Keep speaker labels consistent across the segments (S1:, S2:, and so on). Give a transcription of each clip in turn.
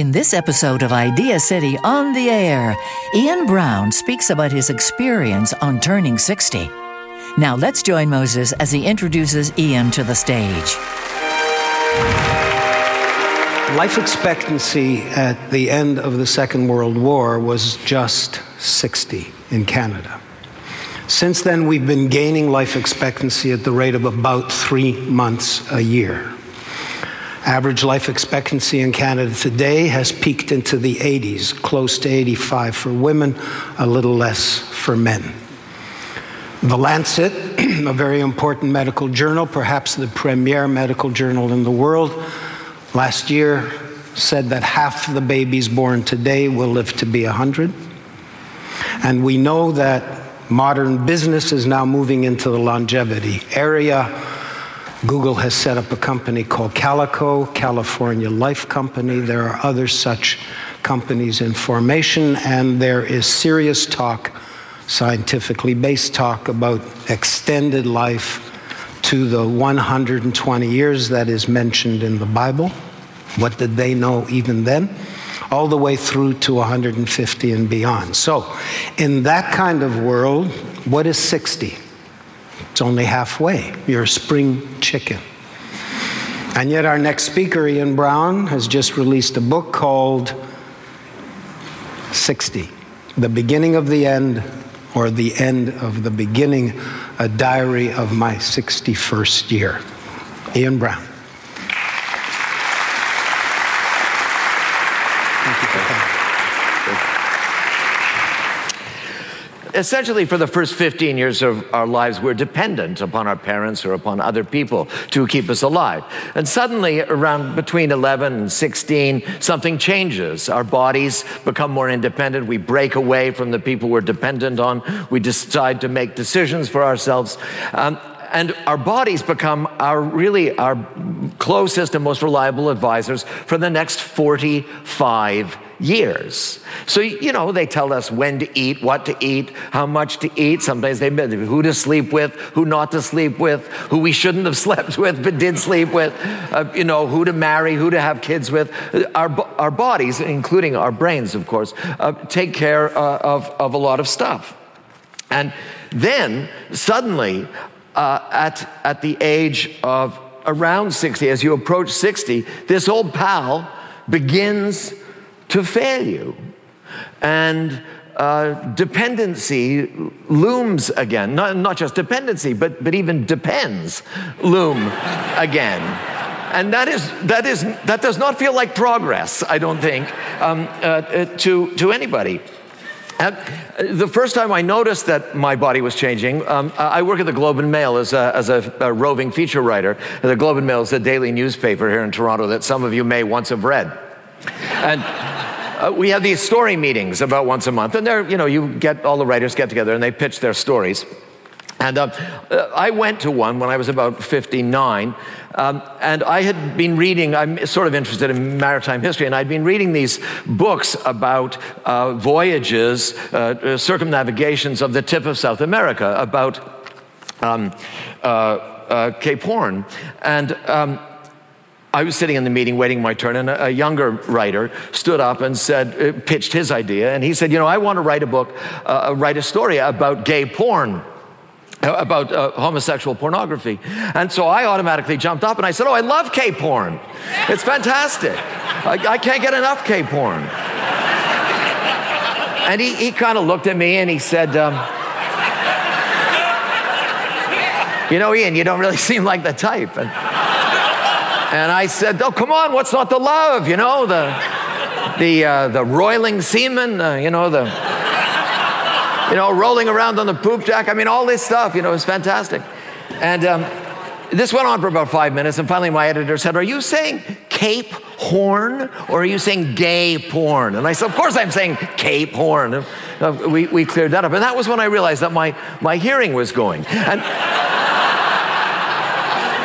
S1: In this episode of Idea City on the Air, Ian Brown speaks about his experience on turning 60. Now let's join Moses as he introduces Ian to the stage.
S2: Life expectancy at the end of the Second World War was just 60 in Canada. Since then, we've been gaining life expectancy at the rate of about three months a year. Average life expectancy in Canada today has peaked into the 80s, close to 85 for women, a little less for men. The Lancet, a very important medical journal, perhaps the premier medical journal in the world, last year said that half the babies born today will live to be 100. And we know that modern business is now moving into the longevity area Google has set up a company called Calico, California Life Company. There are other such companies in formation, and there is serious talk, scientifically based talk, about extended life to the 120 years that is mentioned in the Bible. What did they know even then? All the way through to 150 and beyond. So, in that kind of world, what is 60? It's only halfway. You're a spring chicken. And yet, our next speaker, Ian Brown, has just released a book called 60 The Beginning of the End, or The End of the Beginning, a diary of my 61st year. Ian Brown.
S3: Essentially for the first 15 years of our lives we're dependent upon our parents or upon other people to keep us alive. And suddenly around between 11 and 16 something changes. Our bodies become more independent. We break away from the people we're dependent on. We decide to make decisions for ourselves. Um, and our bodies become our really our closest and most reliable advisors for the next 45 years. So, you know, they tell us when to eat, what to eat, how much to eat. Sometimes they who to sleep with, who not to sleep with, who we shouldn't have slept with but did sleep with, uh, you know, who to marry, who to have kids with. Our, our bodies, including our brains, of course, uh, take care uh, of, of a lot of stuff. And then suddenly, uh, at, at the age of around 60, as you approach 60, this old pal begins to fail you. And uh, dependency looms again. Not, not just dependency, but, but even depends loom again. And that, is, that, is, that does not feel like progress, I don't think, um, uh, to, to anybody. Uh, the first time I noticed that my body was changing, um, I work at the Globe and Mail as, a, as a, a, roving feature writer. The Globe and Mail is a daily newspaper here in Toronto that some of you may once have read. And uh, we have these story meetings about once a month, and there, you know, you get all the writers get together and they pitch their stories. And uh, uh, I went to one when I was about 59, um, and I had been reading, I'm sort of interested in maritime history, and I'd been reading these books about uh, voyages, uh, circumnavigations of the tip of South America, about um, uh, uh, Cape Horn. And um, I was sitting in the meeting waiting my turn, and a, younger writer stood up and said, uh, pitched his idea, and he said, You know, I want to write a book, uh, uh, write a story about gay porn. about uh, homosexual pornography. And so I automatically jumped up and I said, Oh, I love K porn. It's fantastic. I, I can't get enough K porn. And he, he kind of looked at me and he said, um, You know, Ian, you don't really seem like the type. And, and I said, Oh, come on, what's not to love? You know, the, the, uh, the roiling semen, uh, you know, the you know, rolling around on the poop deck. I mean, all this stuff, you know, is fantastic. And um, this went on for about five minutes, and finally my editor said, Are you saying Cape Horn or are you saying gay porn? And I said, Of course I'm saying Cape Horn. Uh, we, we cleared that up. And that was when I realized that my, my hearing was going. And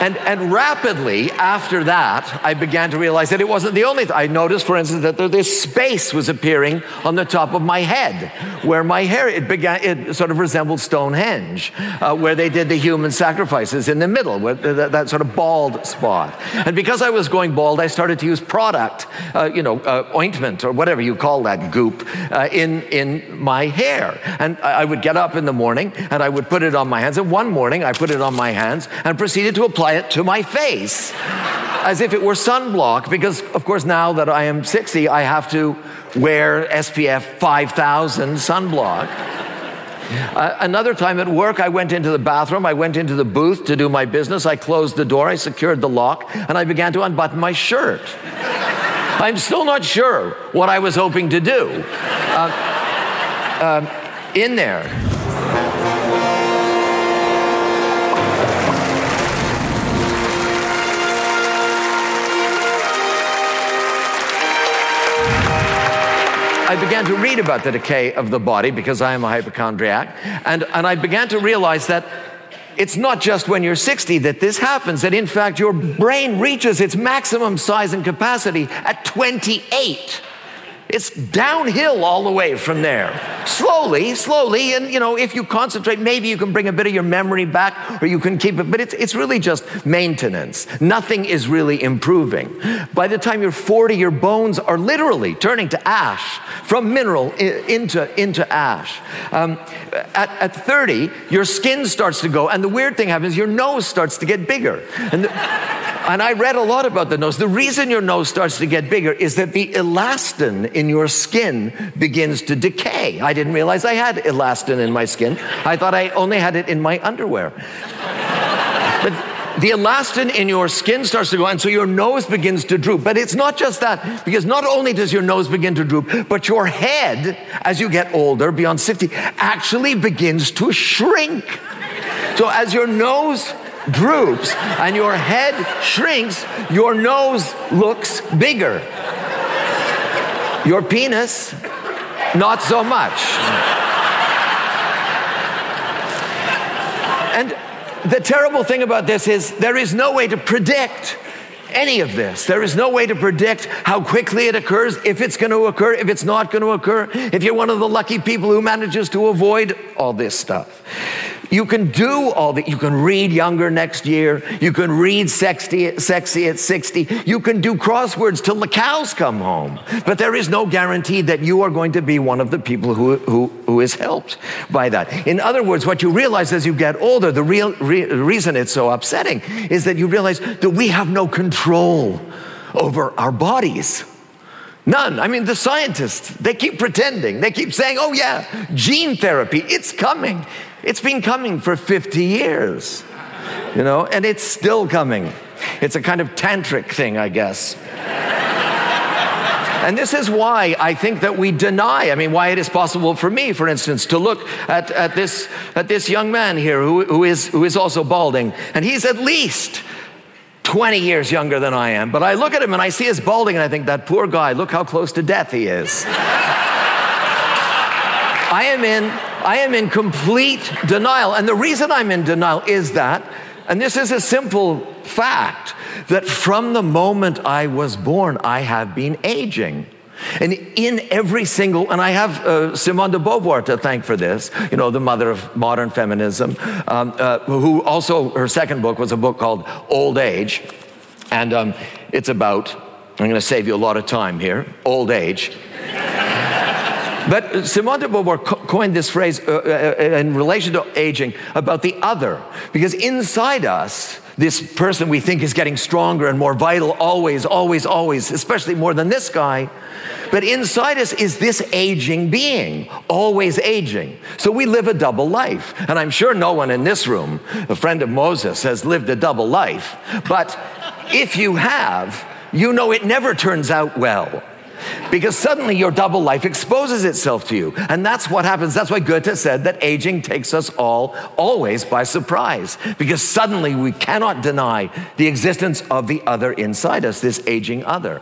S3: and, and rapidly after that, I began to realize that it wasn't the only thing. I noticed, for instance, that this space was appearing on the top of my head where my hair, it began, it sort of resembled Stonehenge, uh, where they did the human sacrifices in the middle, where, that, that, sort of bald spot. And because I was going bald, I started to use product, uh, you know, uh, ointment or whatever you call that goop, uh, in, in my hair. And I would get up in the morning and I would put it on my hands. And one morning I put it on my hands and proceeded to apply it to my face as if it were sunblock, because of course now that I am 60, I have to wear SPF 5000 sunblock. Uh, another time at work, I went into the bathroom, I went into the booth to do my business, I closed the door, I secured the lock, and I began to unbutton my shirt. I'm still not sure what I was hoping to do. Uh, uh, in there. I began to read about the decay of the body because I am a hypochondriac. And, and I began to realize that it's not just when you're 60 that this happens, that in fact your brain reaches its maximum size and capacity at 28. It's downhill all the way from there. Slowly, slowly, and you know, if you concentrate, maybe you can bring a bit of your memory back or you can keep it, but it's, it's really just maintenance. Nothing is really improving. By the time you're 40, your bones are literally turning to ash, from mineral into, into ash. Um, at, at 30, your skin starts to go, and the weird thing happens, your nose starts to get bigger. And, the, and I read a lot about the nose. The reason your nose starts to get bigger is that the elastin in your skin begins to decay. I didn't realize I had elastin in my skin. I thought I only had it in my underwear. but the elastin in your skin starts to go, and so your nose begins to droop. But it's not just that, because not only does your nose begin to droop, but your head, as you get older, beyond 50, actually begins to shrink. So as your nose droops and your head shrinks, your nose looks bigger. Your penis, not so much. And the terrible thing about this is there is no way to predict any of this. There is no way to predict how quickly it occurs, if it's going to occur, if it's not going to occur, if you're one of the lucky people who manages to avoid all this stuff. You can do all that. You can read younger next year. You can read sexy, sexy at 60. You can do crosswords till the cows come home. But there is no guarantee that you are going to be one of the people who, who, who is helped by that. In other words, what you realize as you get older, the real re- reason it's so upsetting is that you realize that we have no control over our bodies. None. I mean, the scientists, they keep pretending. They keep saying, oh, yeah, gene therapy, it's coming. It's been coming for 50 years, you know, and it's still coming. It's a kind of tantric thing, I guess. And this is why I think that we deny, I mean, why it is possible for me, for instance, to look at, at, this, at this young man here who, who, is, who is also balding, and he's at least 20 years younger than I am. But I look at him and I see his balding, and I think, that poor guy, look how close to death he is. I am in I am in complete denial. And the reason I'm in denial is that, and this is a simple fact, that from the moment I was born, I have been aging. And in every single, and I have uh, Simone de Beauvoir to thank for this, you know, the mother of modern feminism, um, uh, who also, her second book was a book called Old Age. And um, it's about, I'm going to save you a lot of time here, old age. But Simone de Beauvoir coined this phrase uh, uh, in relation to aging about the other, because inside us, this person we think is getting stronger and more vital always, always, always, especially more than this guy. But inside us is this aging being, always aging. So we live a double life. And I'm sure no one in this room, a friend of Moses, has lived a double life. But if you have, you know it never turns out well. Because suddenly your double life exposes itself to you. And that's what happens. That's why Goethe said that aging takes us all always by surprise. Because suddenly we cannot deny the existence of the other inside us, this aging other.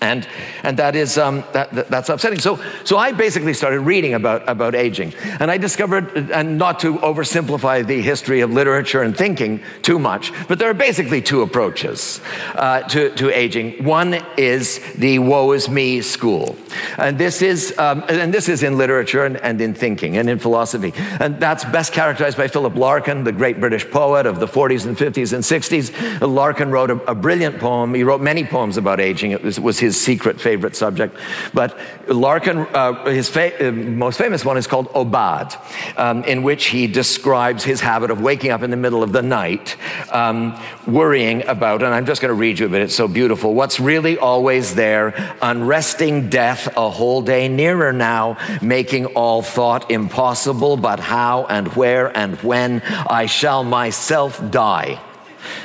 S3: And, and that is, um, that, that, that's upsetting. So, so I basically started reading about, about aging. And I discovered, and not to oversimplify the history of literature and thinking too much, but there are basically two approaches uh, to, to aging. One is the woe is me school. And this is, um, and this is in literature and, and in thinking and in philosophy. And that's best characterized by Philip Larkin, the great British poet of the 40s and 50s and 60s. Larkin wrote a, a brilliant poem. He wrote many poems about aging. It was, was his his secret favorite subject. But Larkin, uh, his fa- uh, most famous one is called Aubade, um, in which he describes his habit of waking up in the middle of the night, um, worrying about, and I'm just going to read you a bit, it's so beautiful. What's really always there, unresting death a whole day nearer now, making all thought impossible, but how and where and when I shall myself die.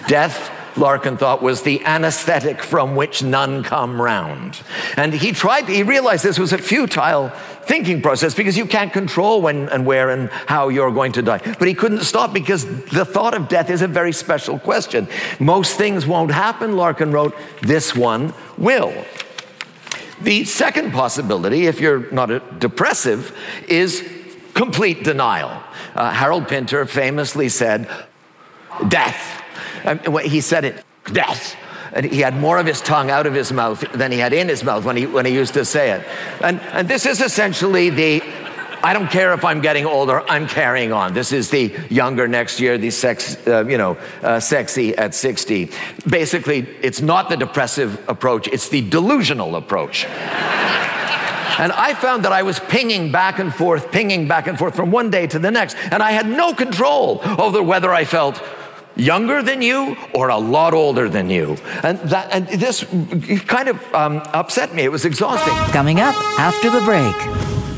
S3: Death Larkin thought was the anesthetic from which none come round. And he tried, he realized this was a futile thinking process because you can't control when and where and how you're going to die. But he couldn't stop because the thought of death is a very special question. Most things won't happen, Larkin wrote, this one will. The second possibility, if you're not depressive, is complete denial. Uh, Harold Pinter famously said, Death he said it, death. And he had more of his tongue out of his mouth than he had in his mouth when he, when he used to say it. And, and this is essentially the I don't care if I'm getting older, I'm carrying on. This is the younger next year, the sex, uh, you know, uh, sexy at 60. Basically, it's not the depressive approach, it's the delusional approach. and I found that I was pinging back and forth, pinging back and forth from one day to the next, and I had no control over whether I felt younger than you or a lot older than you. And that and this kind of um, upset me. It was exhausting.
S1: Coming up after the break.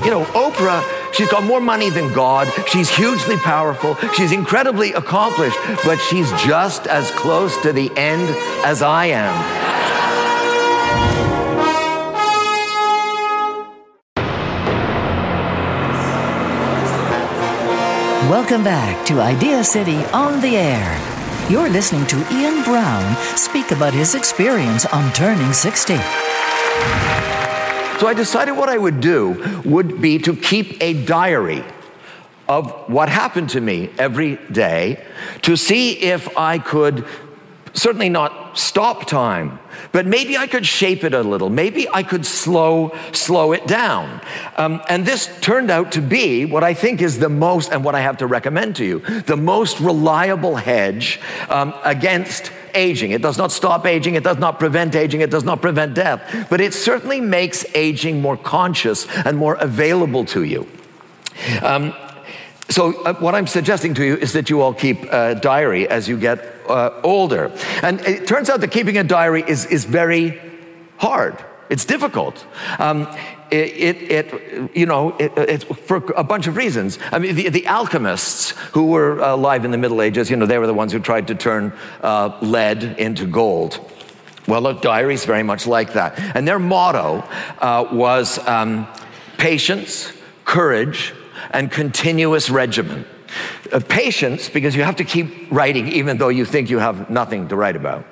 S3: You know, Oprah, she's got more money than God. She's hugely powerful. She's incredibly accomplished, but she's just as close to the end as I am.
S1: Welcome back to Idea City on the Air. You're listening to Ian Brown speak about his experience on turning 60.
S3: So I decided what I would do would be to keep a diary of what happened to me every day to see if I could certainly not stop time, but maybe I could shape it a little. Maybe I could slow slow it down. Um, and this turned out to be what I think is the most, and what I have to recommend to you, the most reliable hedge um, against aging. It does not stop aging, it does not prevent aging, it does not prevent death, but it certainly makes aging more conscious and more available to you. Um, so, uh, what I'm suggesting to you is that you all keep a diary as you get uh, older. And it turns out that keeping a diary is, is very hard. It's difficult. Um, it, it, it, you know, it, for a bunch of reasons. I mean, the, the alchemists who were alive in the Middle Ages, you know, they were the ones who tried to turn uh, lead into gold. Well, a diary is very much like that. And their motto uh, was um, patience, courage, and continuous regimen. Uh, patience, because you have to keep writing even though you think you have nothing to write about.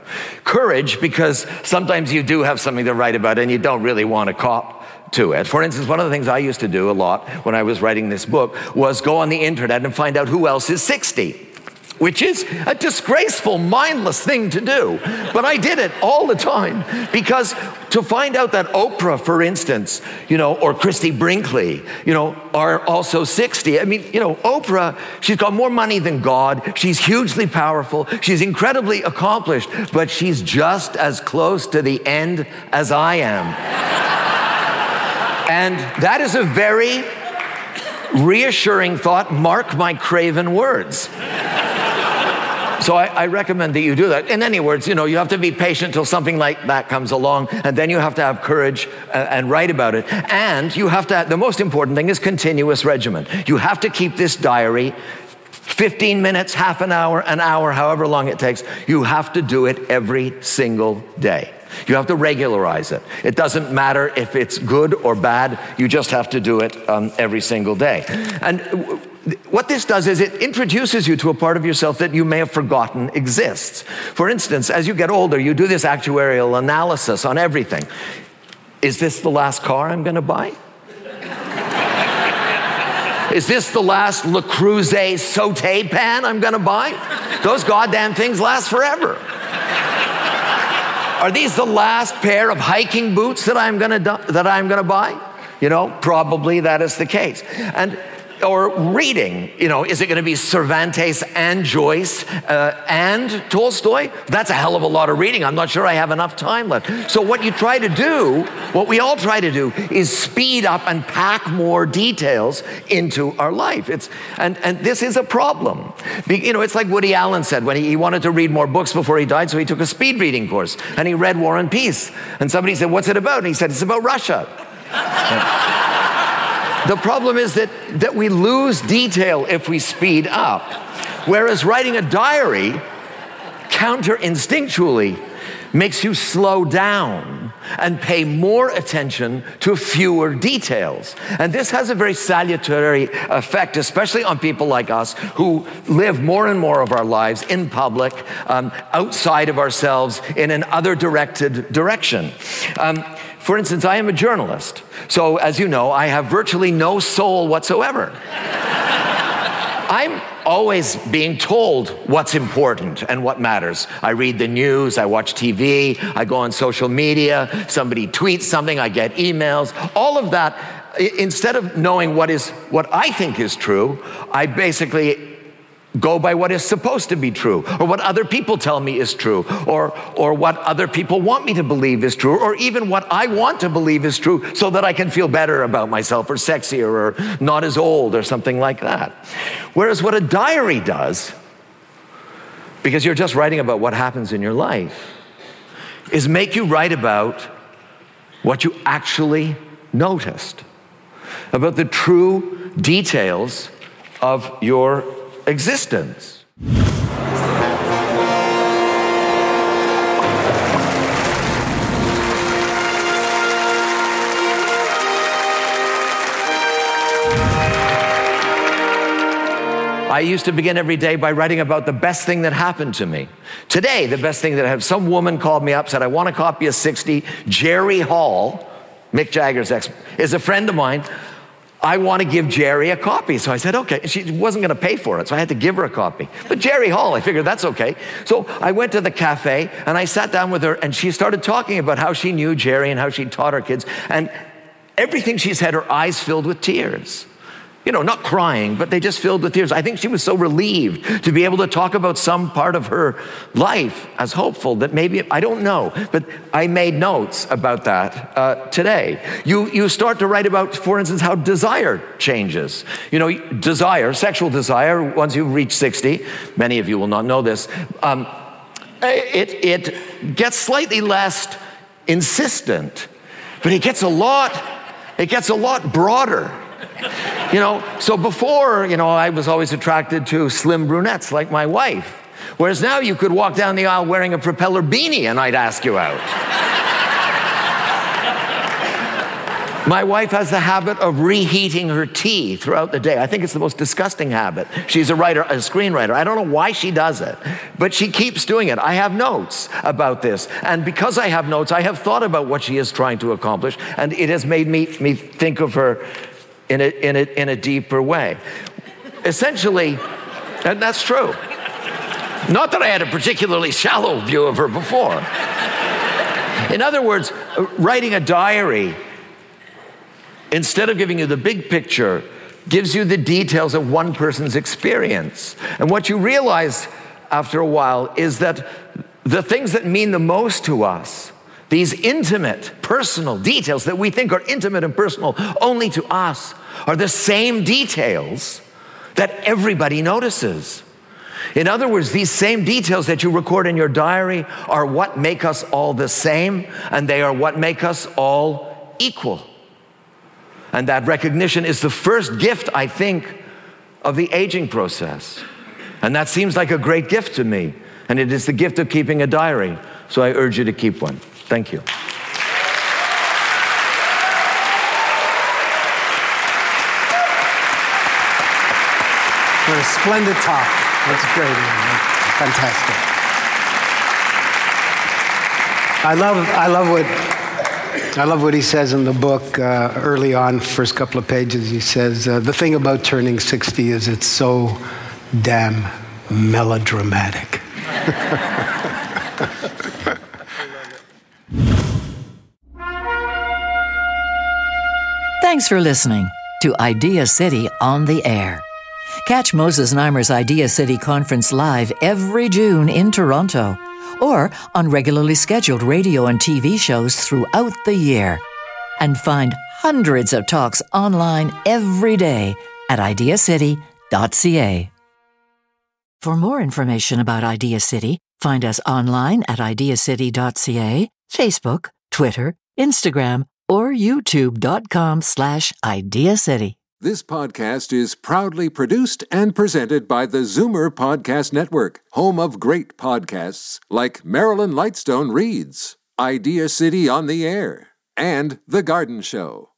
S3: Courage, because sometimes you do have something to write about and you don't really want to cop to it. For instance, one of the things I used to do a lot when I was writing this book was go on the internet and find out who else is 60 which is a disgraceful, mindless thing to do. But I did it all the time because to find out that Oprah, for instance, you know, or Christie Brinkley, you know, are also 60. I mean, you know, Oprah, she's got more money than God. She's hugely powerful. She's incredibly accomplished, but she's just as close to the end as I am. And that is a very reassuring thought. Mark my craven words. So I, I, recommend that you do that. In any words, you know, you have to be patient till something like that comes along, and then you have to have courage and, uh, and write about it. And you have to, the most important thing is continuous regimen. You have to keep this diary 15 minutes, half an hour, an hour, however long it takes. You have to do it every single day. You have to regularize it. It doesn't matter if it's good or bad, you just have to do it um, every single day. And what this does is it introduces you to a part of yourself that you may have forgotten exists. For instance, as you get older, you do this actuarial analysis on everything. Is this the last car I'm going to buy? Is this the last Le Creuset saute pan I'm going to buy? Those goddamn things last forever. Are these the last pair of hiking boots that I'm going to buy? You know, probably that is the case. And or reading, you know, is it going to be Cervantes and Joyce uh, and Tolstoy? That's a hell of a lot of reading. I'm not sure I have enough time left. So, what you try to do, what we all try to do, is speed up and pack more details into our life. It's, and, and this is a problem. You know, it's like Woody Allen said when he, he wanted to read more books before he died, so he took a speed reading course and he read War and Peace. And somebody said, What's it about? And he said, It's about Russia. The problem is that, that we lose detail if we speed up. Whereas writing a diary counterinstinctually makes you slow down and pay more attention to fewer details. And this has a very salutary effect, especially on people like us who live more and more of our lives in public, um, outside of ourselves, in an other directed direction. Um, for instance, I am a journalist. So, as you know, I have virtually no soul whatsoever. I'm always being told what's important and what matters. I read the news, I watch TV, I go on social media, somebody tweets something, I get emails. All of that, instead of knowing what is what I think is true, I basically go by what is supposed to be true, or what other people tell me is true, or, or what other people want me to believe is true, or even what I want to believe is true so that I can feel better about myself, or sexier, or not as old, or something like that. Whereas what a diary does, because you're just writing about what happens in your life, is make you write about what you actually noticed, about the true details of your existence. I used to begin every day by writing about the best thing that happened to me. Today, the best thing that happened, some woman called me up, said, I want a copy of 60. Jerry Hall, Mick Jagger's ex, is a friend of mine. I want to give Jerry a copy. So I said, okay. She wasn't going to pay for it, so I had to give her a copy. But Jerry Hall, I figured that's okay. So I went to the cafe and I sat down with her and she started talking about how she knew Jerry and how she taught her kids. And everything she said, her eyes filled with tears you know, not crying, but they just filled with tears. I think she was so relieved to be able to talk about some part of her life as hopeful that maybe, I don't know, but I made notes about that uh, today. You, you start to write about, for instance, how desire changes. You know, desire, sexual desire, once you reach 60, many of you will not know this, um, it, it gets slightly less insistent, but it gets a lot, it gets a lot broader you know, so before, you know, I was always attracted to slim brunettes like my wife. Whereas now you could walk down the aisle wearing a propeller beanie and I'd ask you out. My wife has the habit of reheating her tea throughout the day. I think it's the most disgusting habit. She's a writer, a screenwriter. I don't know why she does it, but she keeps doing it. I have notes about this. And because I have notes, I have thought about what she is trying to accomplish, and it has made me, me think of her in a, in a, in a deeper way. Essentially, and that's true. Not that I had a particularly shallow view of her before. In other words, writing a diary, instead of giving you the big picture, gives you the details of one person's experience. And what you realize after a while is that the things that mean the most to us these intimate, personal details that we think are intimate and personal only to us are the same details that everybody notices. In other words, these same details that you record in your diary are what make us all the same, and they are what make us all equal. And that recognition is the first gift, I think, of the aging process. And that seems like a great gift to me. And it is the gift of keeping a diary. So I urge you to keep one. Thank you.
S2: What a splendid talk. That's great. Fantastic. I love, I love what I love what he says in the book uh, early on, first couple of pages. He says, uh, The thing about turning 60 is it's so damn melodramatic.
S1: Thanks for listening to Idea City on the Air. Catch Moses Znaimer's Idea City Conference live every June in Toronto or on regularly scheduled radio and TV shows throughout the year. And find hundreds of talks online every day at ideacity.ca. For more information about Idea City, find us online at ideacity.ca, Facebook, Twitter, Instagram, or youtube.com slash ideacity.
S4: This podcast is proudly produced and presented by the Zoomer Podcast Network, home of great podcasts like Marilyn Lightstone Reads, Idea City on the Air, and The Garden Show.